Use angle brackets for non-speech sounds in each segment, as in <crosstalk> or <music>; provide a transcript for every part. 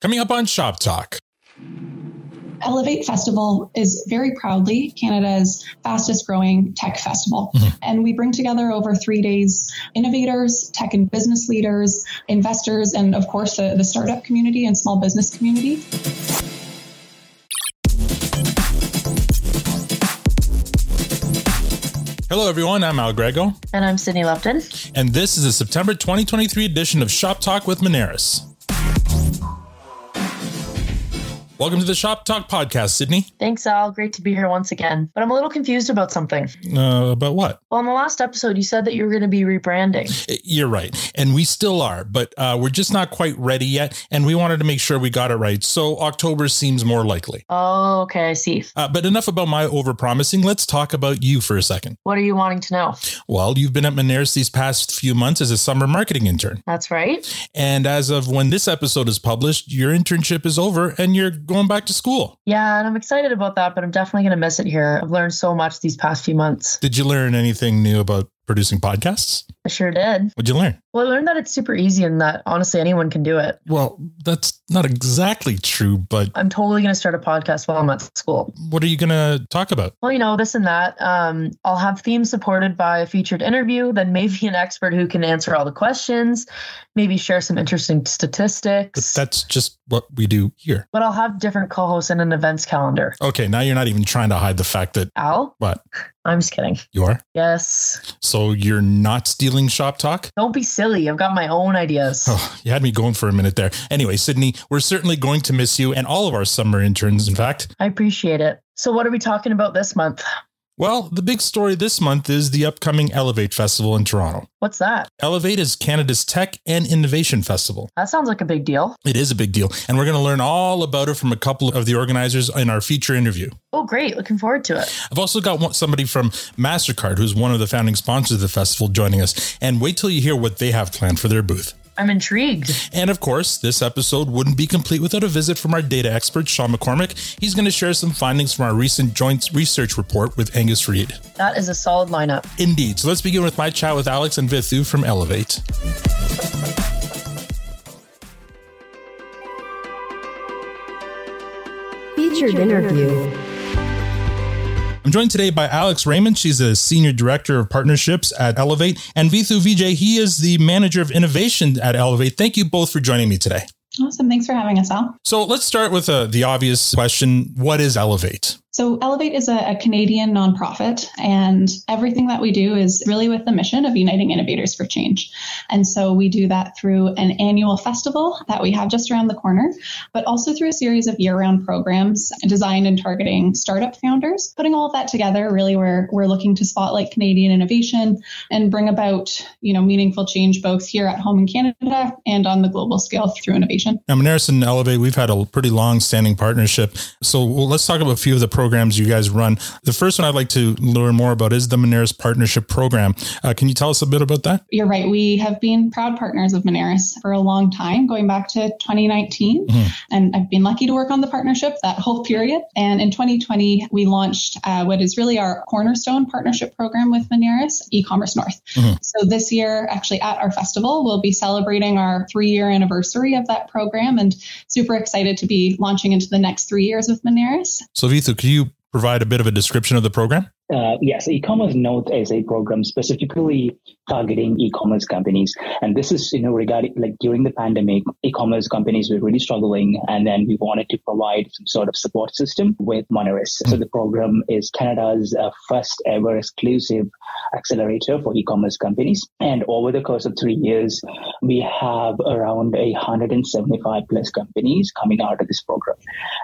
Coming up on Shop Talk. Elevate Festival is very proudly Canada's fastest growing tech festival. Mm-hmm. And we bring together over three days innovators, tech and business leaders, investors, and of course, the, the startup community and small business community. Hello, everyone. I'm Al Grego. And I'm Sydney Lupton. And this is the September 2023 edition of Shop Talk with Moneris. Welcome to the Shop Talk podcast, Sydney. Thanks, Al. Great to be here once again. But I'm a little confused about something. Uh, about what? Well, in the last episode, you said that you were going to be rebranding. You're right. And we still are, but uh, we're just not quite ready yet. And we wanted to make sure we got it right. So October seems more likely. Oh, okay. I see. Uh, but enough about my overpromising. Let's talk about you for a second. What are you wanting to know? Well, you've been at Moneris these past few months as a summer marketing intern. That's right. And as of when this episode is published, your internship is over and you're going back to school. Yeah, and I'm excited about that, but I'm definitely going to miss it here. I've learned so much these past few months. Did you learn anything new about producing podcasts? I sure did. What'd you learn? Well, I learned that it's super easy and that honestly anyone can do it. Well, that's not exactly true, but I'm totally going to start a podcast while I'm at school. What are you going to talk about? Well, you know, this and that. Um, I'll have themes supported by a featured interview, then maybe an expert who can answer all the questions, maybe share some interesting statistics. But that's just what we do here. But I'll have different co-hosts and an events calendar. Okay, now you're not even trying to hide the fact that Al? What? I'm just kidding. You are? Yes. So you're not stealing shop talk? Don't be silly. I've got my own ideas. Oh, you had me going for a minute there. Anyway, Sydney, we're certainly going to miss you and all of our summer interns, in fact. I appreciate it. So, what are we talking about this month? Well, the big story this month is the upcoming Elevate Festival in Toronto. What's that? Elevate is Canada's tech and innovation festival. That sounds like a big deal. It is a big deal. And we're going to learn all about it from a couple of the organizers in our feature interview. Oh, great. Looking forward to it. I've also got somebody from MasterCard, who's one of the founding sponsors of the festival, joining us. And wait till you hear what they have planned for their booth. I'm intrigued. And of course, this episode wouldn't be complete without a visit from our data expert, Sean McCormick. He's going to share some findings from our recent joint research report with Angus Reid. That is a solid lineup. Indeed. So let's begin with my chat with Alex and Vithu from Elevate. Featured interview. I'm joined today by Alex Raymond. She's a senior director of partnerships at Elevate, and Vithu Vijay. He is the manager of innovation at Elevate. Thank you both for joining me today. Awesome. Thanks for having us, Al. So let's start with uh, the obvious question What is Elevate? So, Elevate is a, a, Canadian nonprofit, and everything that we do is really with the mission of uniting innovators for change. And so, we do that through an annual festival that we have just around the corner, but also through a series of year round programs designed and targeting startup founders. Putting all of that together, really, we're, we're looking to spotlight Canadian innovation and bring about you know, meaningful change both here at home in Canada and on the global scale through innovation. Now, Moneris and Elevate, we've had a pretty long standing partnership. So, well, let's talk about a few of the programs you guys run. The first one I'd like to learn more about is the Moneris Partnership Program. Uh, can you tell us a bit about that? You're right. We have been proud partners of Moneris for a long time, going back to 2019. Mm-hmm. And I've been lucky to work on the partnership that whole period. And in 2020, we launched uh, what is really our cornerstone partnership program with Moneris, e-commerce North. Mm-hmm. So this year, actually at our festival, we'll be celebrating our three-year anniversary of that program and super excited to be launching into the next three years with Moneris. So Vithu, provide a bit of a description of the program? Uh, yes, e-commerce North is a program specifically targeting e-commerce companies, and this is you know regarding like during the pandemic, e-commerce companies were really struggling, and then we wanted to provide some sort of support system with Moneris. So the program is Canada's uh, first ever exclusive accelerator for e-commerce companies, and over the course of three years, we have around a 175 plus companies coming out of this program,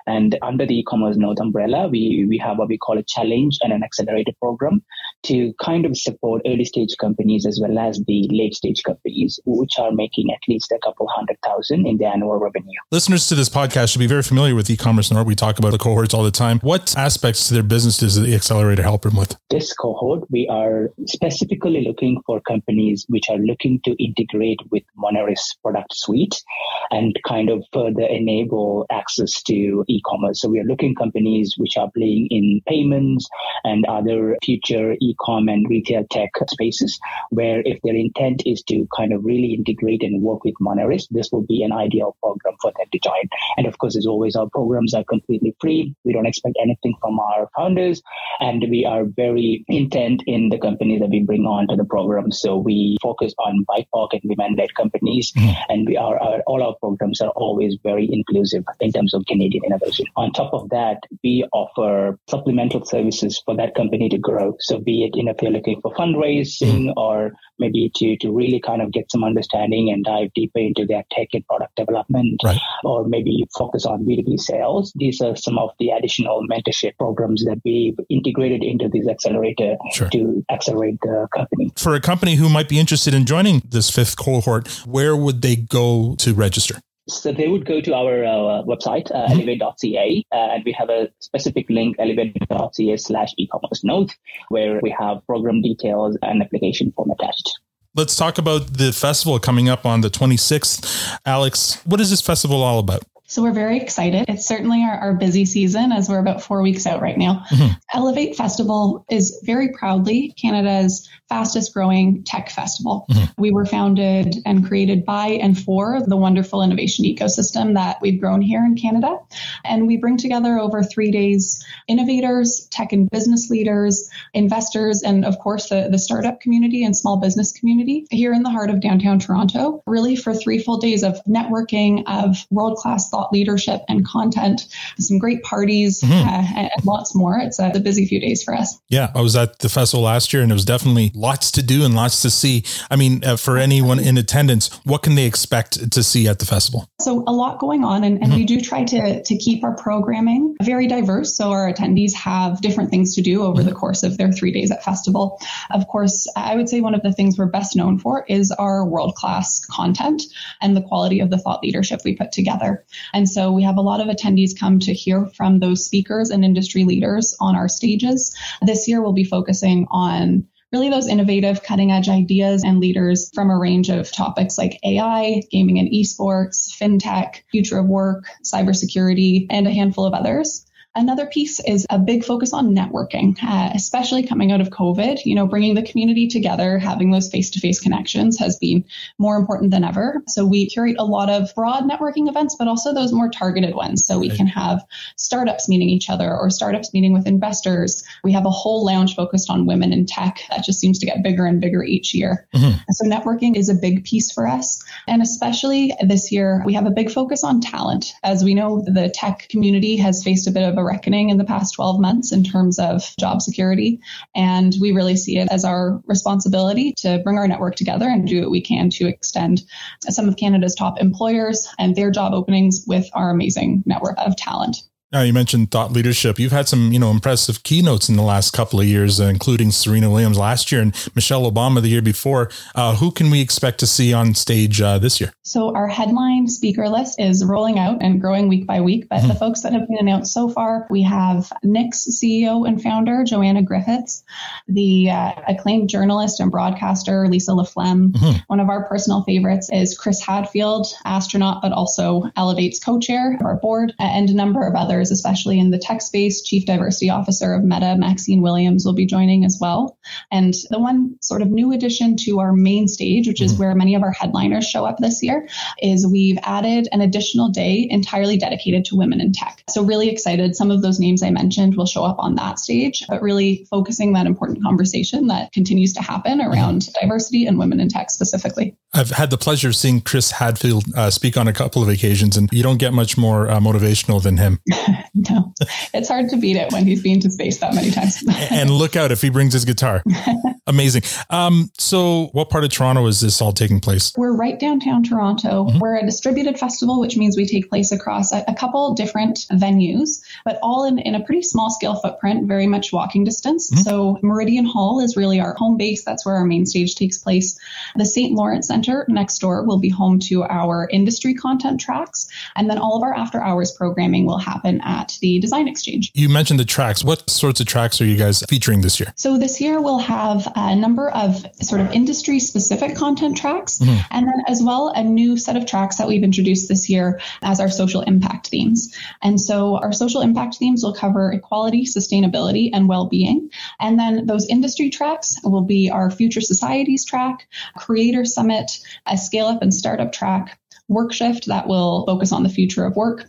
and under the e-commerce North umbrella, we we have what we call a challenge and an accelerator accelerator program to kind of support early stage companies as well as the late stage companies, which are making at least a couple hundred thousand in the annual revenue. Listeners to this podcast should be very familiar with e-commerce North. We talk about the cohorts all the time. What aspects to their business does the accelerator help them with? This cohort, we are specifically looking for companies which are looking to integrate with Moneris product suite and kind of further enable access to e-commerce. So we are looking companies which are playing in payments and other future e e-com and retail tech spaces, where if their intent is to kind of really integrate and work with Moneris, this will be an ideal program for them to join. And of course, as always, our programs are completely free. We don't expect anything from our founders, and we are very intent in the companies that we bring on to the program. So we focus on BIPOC and women-led companies, mm-hmm. and we are our, all our programs are always very inclusive in terms of Canadian innovation. On top of that, we offer supplemental services for that company to grow. So be it, you know, if you're looking for fundraising mm-hmm. or maybe to, to really kind of get some understanding and dive deeper into their tech and product development, right. or maybe you focus on B2B sales. These are some of the additional mentorship programs that we've integrated into this accelerator sure. to accelerate the company. For a company who might be interested in joining this fifth cohort, where would they go to register? So they would go to our uh, website, uh, mm-hmm. elevate.ca, uh, and we have a specific link, elevate.ca slash e-commerce north, where we have program details and application form attached. Let's talk about the festival coming up on the 26th. Alex, what is this festival all about? So we're very excited. It's certainly our, our, busy season as we're about four weeks out right now. Mm-hmm. Elevate Festival is very proudly Canada's fastest growing tech festival. Mm-hmm. We were founded and created by and for the wonderful innovation ecosystem that we've grown here in Canada. And we bring together over three days innovators, tech and business leaders, investors, and of course the, the startup community and small business community here in the heart of downtown Toronto, really for three full days of networking, of world class thought leadership and content, some great parties, mm-hmm. uh, and lots more. It's a, a busy few days for us. Yeah, I was at the festival last year and it was definitely lots to do and lots to see. I mean, uh, for anyone in attendance, what can they expect to see at the festival? So, a lot going on, and, and mm-hmm. we do try to, to keep our programming very diverse. So, our attendees have different things to do over mm-hmm. the course of their three days at festival. Of course, I would say one of the things we're best known for is our world class content and the quality of the thought leadership we put together. And so we have a lot of attendees come to hear from those speakers and industry leaders on our stages. This year we'll be focusing on really those innovative cutting edge ideas and leaders from a range of topics like AI, gaming and esports, fintech, future of work, cybersecurity, and a handful of others. Another piece is a big focus on networking, uh, especially coming out of COVID. You know, bringing the community together, having those face to face connections has been more important than ever. So we curate a lot of broad networking events, but also those more targeted ones. So we can have startups meeting each other or startups meeting with investors. We have a whole lounge focused on women in tech that just seems to get bigger and bigger each year. Mm-hmm. So networking is a big piece for us. And especially this year, we have a big focus on talent. As we know, the tech community has faced a bit of a reckoning in the past 12 months in terms of job security. And we really see it as our responsibility to bring our network together and do what we can to extend some of Canada's top employers and their job openings with our amazing network of talent. Now you mentioned thought leadership. You've had some, you know, impressive keynotes in the last couple of years, uh, including Serena Williams last year and Michelle Obama the year before. Uh, who can we expect to see on stage uh, this year? So our headline speaker list is rolling out and growing week by week. But mm-hmm. the folks that have been announced so far, we have Knix CEO and founder Joanna Griffiths, the uh, acclaimed journalist and broadcaster Lisa LaFlamme. Mm-hmm. One of our personal favorites is Chris Hadfield, astronaut, but also Elevate's co-chair of our board, and a number of others others, especially in the tech space. Chief Diversity Officer of Meta, Maxine Williams, will be joining as well. And the one sort of new addition to our main stage, which is mm-hmm. where many of our headliners show up this year, is we've added an additional day entirely dedicated to women in tech. So, really excited. Some of those names I mentioned will show up on that stage, but really focusing that important conversation that continues to happen around mm-hmm. diversity and women in tech specifically. I've had the pleasure of seeing Chris Hadfield uh, speak on a couple of occasions, and you don't get much more uh, motivational than him. <laughs> no, it's hard to beat it when he's been to space that many times. <laughs> and look out if he brings his guitar. <laughs> Amazing. Um, so, what part of Toronto is this all taking place? We're right downtown Toronto. Mm-hmm. We're a distributed festival, which means we take place across a, a couple different venues, but all in, in a pretty small scale footprint, very much walking distance. Mm-hmm. So, Meridian Hall is really our home base. That's where our main stage takes place. The St. Lawrence Center next door will be home to our industry content tracks. And then all of our after hours programming will happen at the Design Exchange. You mentioned the tracks. What sorts of tracks are you guys featuring this year? So, this year we'll have a number of sort of industry specific content tracks, mm-hmm. and then as well a new set of tracks that we've introduced this year as our social impact themes. And so our social impact themes will cover equality, sustainability, and well being. And then those industry tracks will be our Future Societies track, Creator Summit, a scale up and startup track, Workshift that will focus on the future of work.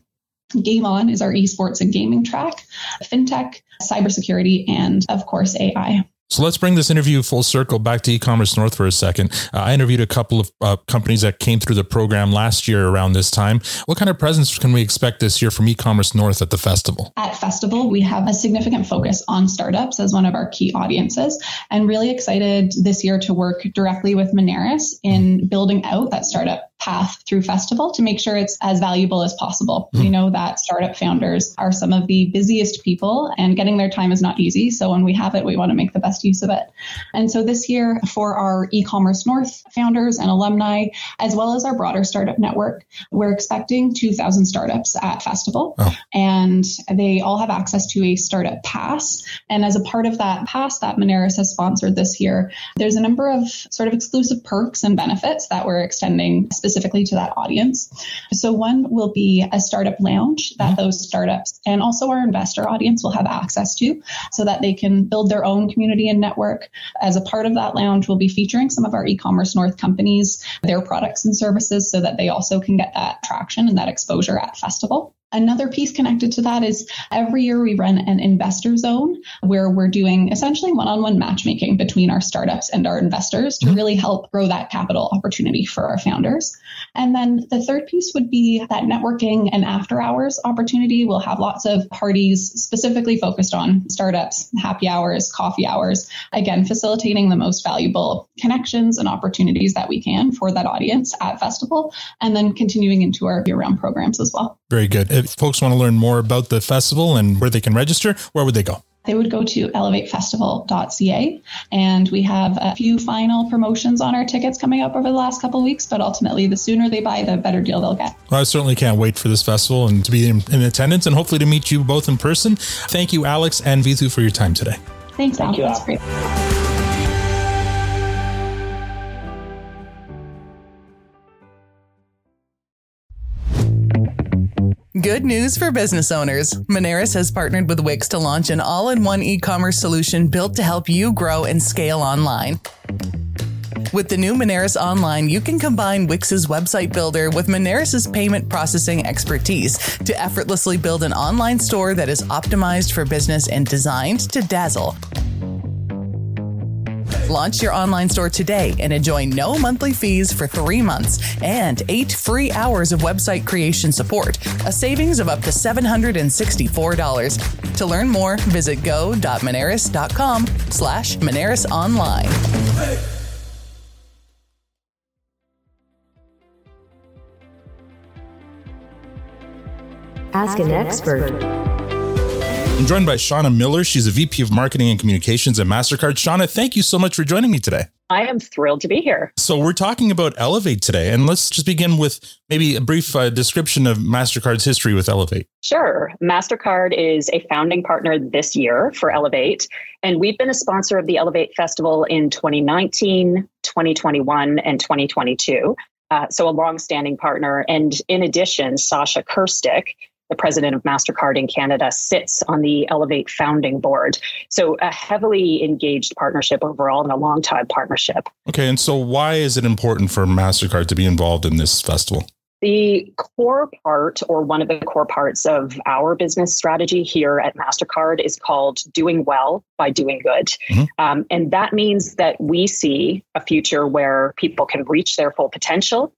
Game On is our esports and gaming track, fintech, cybersecurity, and of course, AI. So let's bring this interview full circle back to e-commerce north for a second. Uh, I interviewed a couple of uh, companies that came through the program last year around this time. What kind of presence can we expect this year from e-commerce north at the festival? At festival, we have a significant focus on startups as one of our key audiences, and really excited this year to work directly with Moneris in building out that startup path through festival to make sure it's as valuable as possible. Mm. We know that startup founders are some of the busiest people and getting their time is not easy. So when we have it, we want to make the best use of it. And so this year for our e-commerce north founders and alumni, as well as our broader startup network, we're expecting 2000 startups at festival oh. and they all have access to a startup pass. And as a part of that pass that Moneris has sponsored this year, there's a number of sort of exclusive perks and benefits that we're extending specifically to that audience. So one will be a startup lounge that mm-hmm. those startups and also our investor audience will have access to so that they can build their own community and network. As a part of that lounge, we'll be featuring some of our e-commerce north companies, their products and services so that they also can get that traction and that exposure at festival. Another piece connected to that is every year we run an investor zone where we're doing essentially one on one matchmaking between our startups and our investors to mm-hmm. really help grow that capital opportunity for our founders. And then the third piece would be that networking and after hours opportunity. We'll have lots of parties specifically focused on startups, happy hours, coffee hours, again, facilitating the most valuable connections and opportunities that we can for that audience at Festival, and then continuing into our year round programs as well. Very good. If folks want to learn more about the festival and where they can register, where would they go? They would go to elevatefestival.ca. And we have a few final promotions on our tickets coming up over the last couple of weeks, but ultimately, the sooner they buy, the better deal they'll get. Well, I certainly can't wait for this festival and to be in, in attendance and hopefully to meet you both in person. Thank you, Alex and Vithu, for your time today. Thanks, Thank Al. You, That's great. Good news for business owners. Moneris has partnered with Wix to launch an all in one e commerce solution built to help you grow and scale online. With the new Moneris Online, you can combine Wix's website builder with Moneris' payment processing expertise to effortlessly build an online store that is optimized for business and designed to dazzle. Launch your online store today and enjoy no monthly fees for three months and eight free hours of website creation support, a savings of up to $764. To learn more, visit go.moneris.com slash Moneris Online. Ask an expert. I'm joined by Shauna Miller. She's a VP of Marketing and Communications at MasterCard. Shauna, thank you so much for joining me today. I am thrilled to be here. So, we're talking about Elevate today, and let's just begin with maybe a brief uh, description of MasterCard's history with Elevate. Sure. MasterCard is a founding partner this year for Elevate, and we've been a sponsor of the Elevate Festival in 2019, 2021, and 2022. Uh, so, a long-standing partner. And in addition, Sasha Krstic the president of MasterCard in Canada, sits on the Elevate founding board. So, a heavily engaged partnership overall and a long time partnership. Okay. And so, why is it important for MasterCard to be involved in this festival? The core part, or one of the core parts of our business strategy here at MasterCard, is called doing well by doing good. Mm-hmm. Um, and that means that we see a future where people can reach their full potential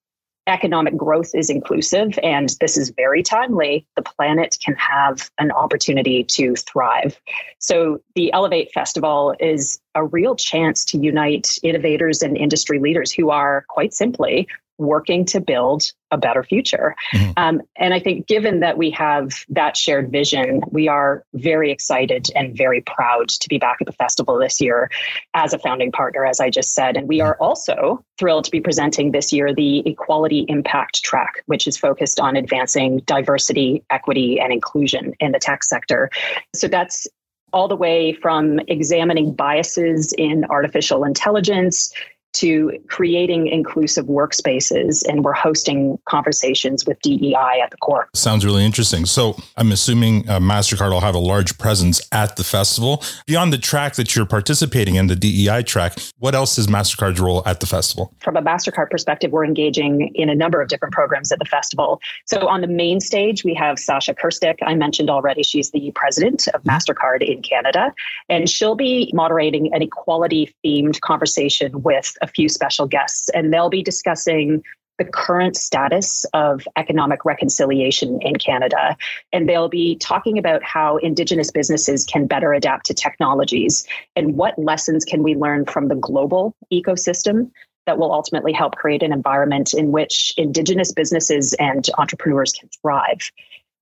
economic growth is inclusive, and this is very timely, the planet can have an opportunity to thrive. So, the Elevate Festival is a real chance to unite innovators and industry leaders who are, quite simply, working to build a better future. Mm-hmm. Um, and I think, given that we have that shared vision, we are very excited and very proud to be back at the festival this year as a founding partner, as I just said. And we are also thrilled to be presenting this year the Equality Impact Track, which is focused on advancing diversity, equity, and inclusion in the tech sector. So that's all the way from examining biases in artificial intelligence to creating inclusive workspaces and we're hosting conversations with DEI at the core. Sounds really interesting. So I'm assuming uh, MasterCard will have a large presence at the festival. Beyond the track that you're participating in, the DEI track, what else is MasterCard's role at the festival? From a MasterCard perspective, we're engaging in a number of different programs at the festival. So on the main stage, we have Sasha Krstic. I mentioned already, she's the president of MasterCard in Canada, and she'll be moderating an equality themed conversation with a few special guests, and they'll be discussing the current status of economic reconciliation in Canada. And they'll be talking about how Indigenous businesses can better adapt to technologies and what lessons can we learn from the global ecosystem that will ultimately help create an environment in which Indigenous businesses and entrepreneurs can thrive.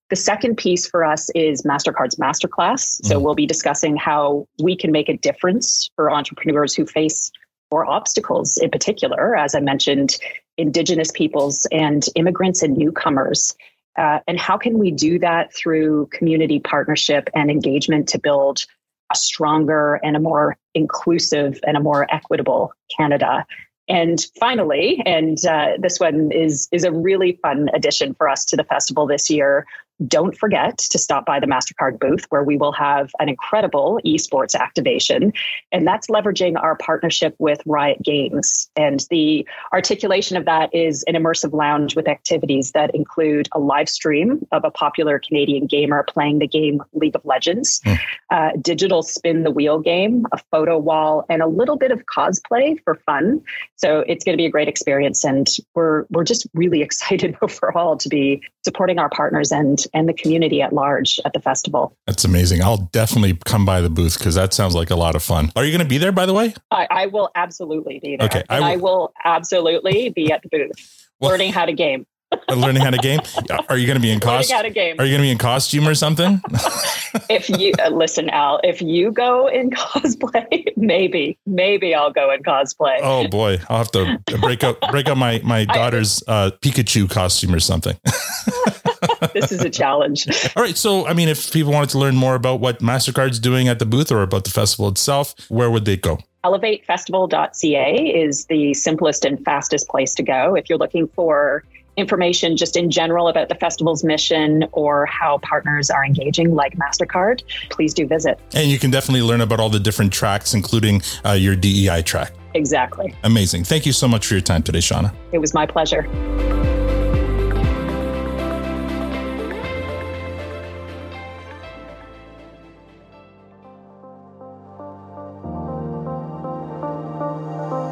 The second piece for us is MasterCard's Masterclass. So mm. we'll be discussing how we can make a difference for entrepreneurs who face or obstacles in particular, as I mentioned, Indigenous peoples and immigrants and newcomers. Uh, and how can we do that through community partnership and engagement to build a stronger and a more inclusive and a more equitable Canada? And finally, and uh, this one is is a really fun addition for us to the festival this year don't forget to stop by the MasterCard booth where we will have an incredible esports activation. And that's leveraging our partnership with Riot Games. And the articulation of that is an immersive lounge with activities that include a live stream of a popular Canadian gamer playing the game League of Legends, mm. uh, digital spin the wheel game, a photo wall, and a little bit of cosplay for fun. So it's going to be a great experience. And we're, we're just really <laughs> excited <laughs> overall to be supporting our partners and and the community at large at the festival. That's amazing. I'll definitely come by the booth because that sounds like a lot of fun. Are you going to be there, by the way? I, I will absolutely be there. Okay, I will, will absolutely be at the booth, <laughs> well, learning how to game. <laughs> learning how to game. <laughs> Are you going to be in costume? Are you going to be in costume or something? if you uh, listen, Al, if you go in cosplay, maybe, maybe I'll go in cosplay. Oh boy, I'll have to break up break up my my daughter's uh, Pikachu costume or something. <laughs> this is a challenge. All right, so I mean, if people wanted to learn more about what Mastercard's doing at the booth or about the festival itself, where would they go? elevatefestival.ca is the simplest and fastest place to go if you're looking for information just in general about the festival's mission or how partners are engaging, like MasterCard, please do visit. And you can definitely learn about all the different tracks, including uh, your DEI track. Exactly. Amazing. Thank you so much for your time today, Shauna. It was my pleasure.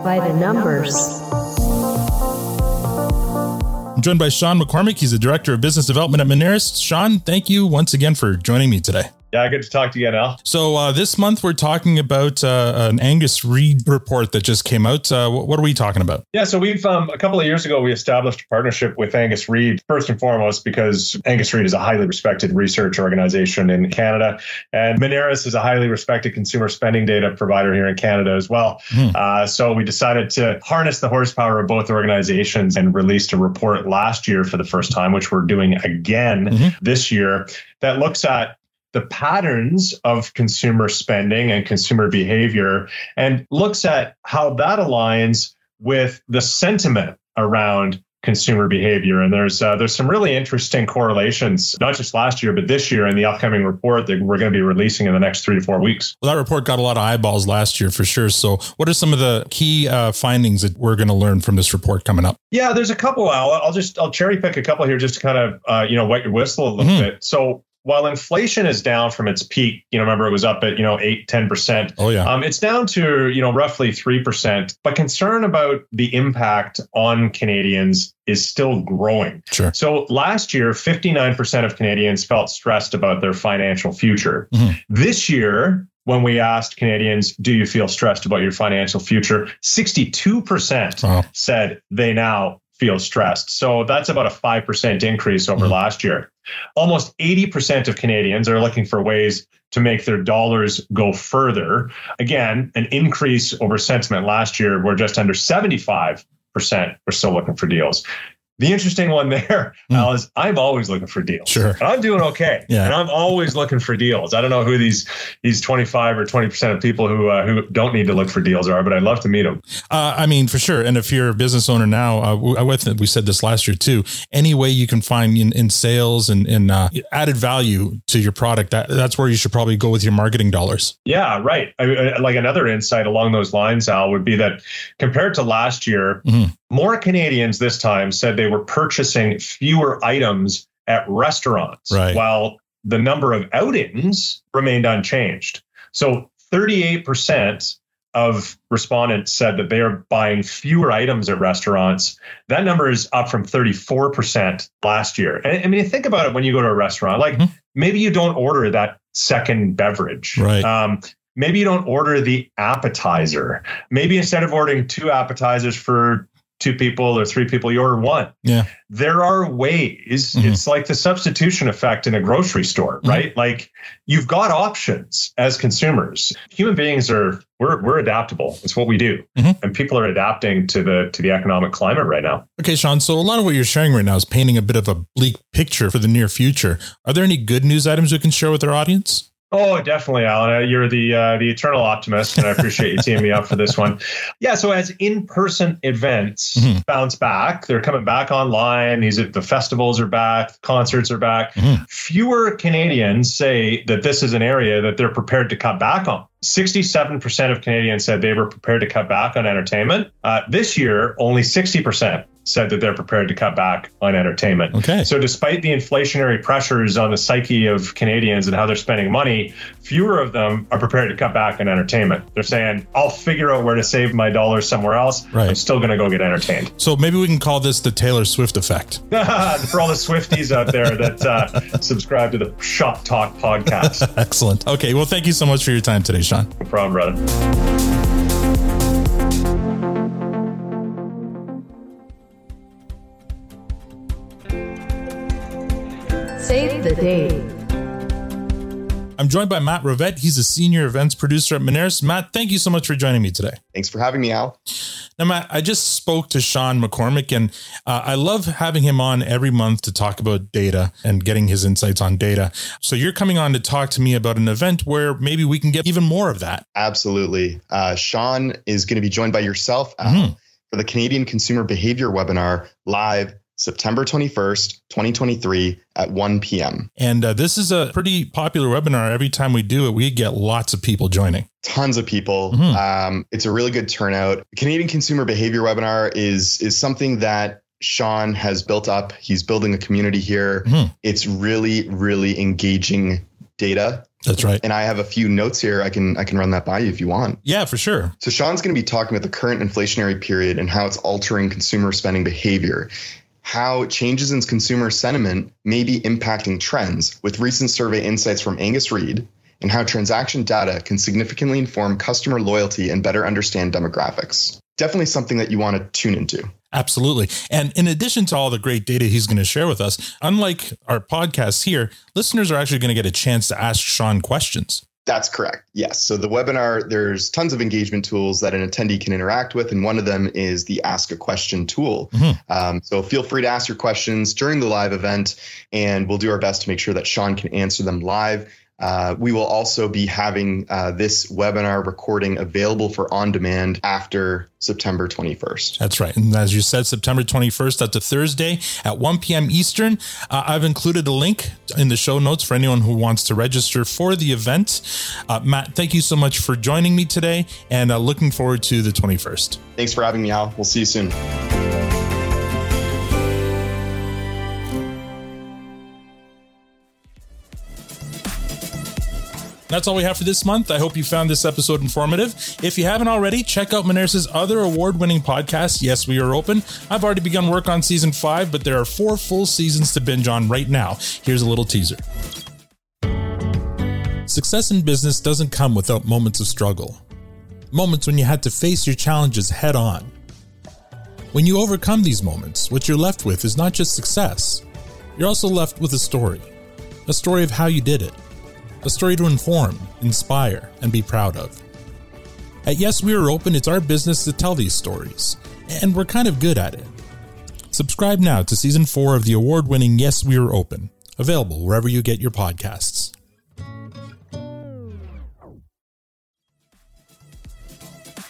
By the numbers I'm joined by Sean McCormick. He's the Director of Business Development at Moneris. Sean, thank you once again for joining me today. Yeah, good to talk to you again, Al. So uh, this month we're talking about uh, an Angus Reid report that just came out. Uh, what are we talking about? Yeah, so we've um, a couple of years ago we established a partnership with Angus Reid first and foremost because Angus Reid is a highly respected research organization in Canada, and Moneris is a highly respected consumer spending data provider here in Canada as well. Hmm. so we decided to harness the horsepower of both organizations and released a report last year for the first time, which we're doing again mm-hmm. this year that looks at the patterns of consumer spending and consumer behavior and looks at how that aligns with the sentiment around consumer behavior. And there's uh, there's some really interesting correlations, not just last year, but this year in the upcoming report that we're going to be releasing in the next three to four weeks. Well, that report got a lot of eyeballs last year for sure. So, what are some of the key uh, findings that we're going to learn from this report coming up? Yeah, there's a couple. I'll, I'll just I'll cherry pick a couple here just to kind of uh, you know wet your whistle a little mm-hmm. bit. So while inflation is down from its peak, you know, remember it was up at, you know, eight, 10%. Oh, yeah. Um, it's down to, you know, roughly 3%. But concern about the impact on Canadians is still growing. Sure. So last year, 59% of Canadians felt stressed about their financial future. Mm-hmm. This year, when we asked Canadians, do you feel stressed about your financial future? 62% wow. said they now feel stressed. So that's about a 5% increase over mm-hmm. last year. Almost 80% of Canadians are looking for ways to make their dollars go further. Again, an increase over sentiment last year, where just under 75% were still looking for deals. The interesting one there, Mm. Al, is I'm always looking for deals. Sure. And I'm doing okay. <laughs> Yeah. And I'm always looking for deals. I don't know who these these 25 or 20% of people who uh, who don't need to look for deals are, but I'd love to meet them. Uh, I mean, for sure. And if you're a business owner now, uh, we, I think we said this last year too. Any way you can find in, in sales and, and uh, added value to your product, that, that's where you should probably go with your marketing dollars. Yeah, right. I, I- like another insight along those lines, Al, would be that compared to last year, Mhm. More Canadians this time said they were purchasing fewer items at restaurants, Right. while the number of outings remained unchanged. So 38% of respondents said that they are buying fewer items at restaurants. That number is up from 34% last year. And I mean, think about it when you go to a restaurant, like Mhm. maybe you don't order that second beverage. Right. Um, maybe you don't order the appetizer. Maybe instead of ordering two appetizers for two people or three people, you order one. Yeah. There are ways. Mhm. It's like the substitution effect in a grocery store, Mhm. right? Like you've got options as consumers. Human beings are we're we're adaptable. It's what we do. Mhm. And people are adapting to the to the economic climate right now. Okay, Sean. So a lot of what you're sharing right now is painting a bit of a bleak picture for the near future. Are there any good news items we can share with our audience? Oh, definitely, Alan. Uh, You're the uh, the eternal optimist, and I appreciate you teeing me up for this one. <laughs> Yeah. So as in person events Mhm. bounce back, they're coming back online. These are, the festivals are back, concerts are back. Mhm. Fewer Canadians say that this is an area that they're prepared to cut back on. 67% of Canadians said they were prepared to cut back on entertainment. Uh, this year, only 60% said that they're prepared to cut back on entertainment. Okay. So, despite the inflationary pressures on the psyche of Canadians and how they're spending money, fewer of them are prepared to cut back on entertainment. They're saying, I'll figure out where to save my dollars somewhere else. Right. I'm still going to go get entertained. So maybe we can call this the Taylor Swift effect. <laughs> For all the Swifties out there that uh, subscribe to the Shop Talk podcast. <laughs> Excellent. Okay. Well, thank you so much for your time today, Sean. No problem, brother. The date. I'm joined by Matt Rovet. He's a senior events producer at Moneris. Matt, thank you so much for joining me today. Thanks for having me, Al. Now, Matt, I just spoke to Sean McCormick, and uh, I love having him on every month to talk about data and getting his insights on data. So, you're coming on to talk to me about an event where maybe we can get even more of that. Absolutely. Uh, Sean is going to be joined by yourself Al, Mhm. for the Canadian Consumer Behavior webinar live September 21st, 2023 at 1 p.m. And uh, this is a pretty popular webinar. Every time we do it, we get lots of people joining. Tons of people. Mhm. Um, it's a really good turnout. Canadian Consumer Behavior webinar is is something that Sean has built up. He's building a community here. Mhm. It's really, really engaging data. That's right. And I have a few notes here. I can I can run that by you if you want. Yeah, for sure. So Sean's going to be talking about the current inflationary period and how it's altering consumer spending behavior, how changes in consumer sentiment may be impacting trends with recent survey insights from Angus Reid, and how transaction data can significantly inform customer loyalty and better understand demographics. Definitely something that you want to tune into. Absolutely. And in addition to all the great data he's going to share with us, unlike our podcast here, listeners are actually going to get a chance to ask Sean questions. That's correct. Yes. So the webinar, there's tons of engagement tools that an attendee can interact with, and one of them is the Ask a Question tool. Mhm. Um, so feel free to ask your questions during the live event, and we'll do our best to make sure that Sean can answer them live. Uh, we will also be having uh, this webinar recording available for on demand after September 21st. That's right. And as you said, September 21st, that's a Thursday at 1 p.m. Eastern. Uh, I've included a link in the show notes for anyone who wants to register for the event. Uh, Matt, thank you so much for joining me today and uh, looking forward to the 21st. Thanks for having me, Al. We'll see you soon. That's all we have for this month. I hope you found this episode informative. If you haven't already, check out Moneris' other award winning podcast, Yes, we are open. I've already begun work on season five, but there are four full seasons to binge on right now. Here's a little teaser. Success in business doesn't come without moments of struggle, moments when you had to face your challenges head on. When you overcome these moments, what you're left with is not just success, you're also left with a story a story of how you did it a story to inform, inspire, and be proud of. At Yes, We Are Open, it's our business to tell these stories, and we're kind of good at it. Subscribe now to season four of the award winning Yes, We Are Open, available wherever you get your podcasts.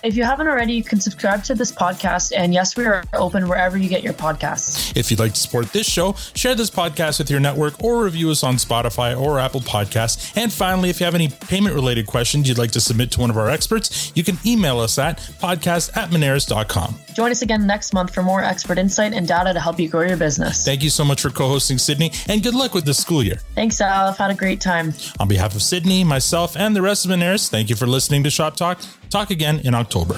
If you haven't already, you can subscribe to this podcast. And yes, we are open wherever you get your podcasts. If you'd like to support this show, share this podcast with your network or review us on Spotify or Apple Podcasts. And finally, if you have any payment related questions you'd like to submit to one of our experts, you can email us at podcast at Moneris.com. Join us again next month for more expert insight and data to help you grow your business. Thank you so much for co hosting, Sydney, and good luck with the school year. Thanks, Al. I've had a great time. On behalf of Sydney, myself, and the rest of Moneris, thank you for listening to Shop Talk. Talk again in October.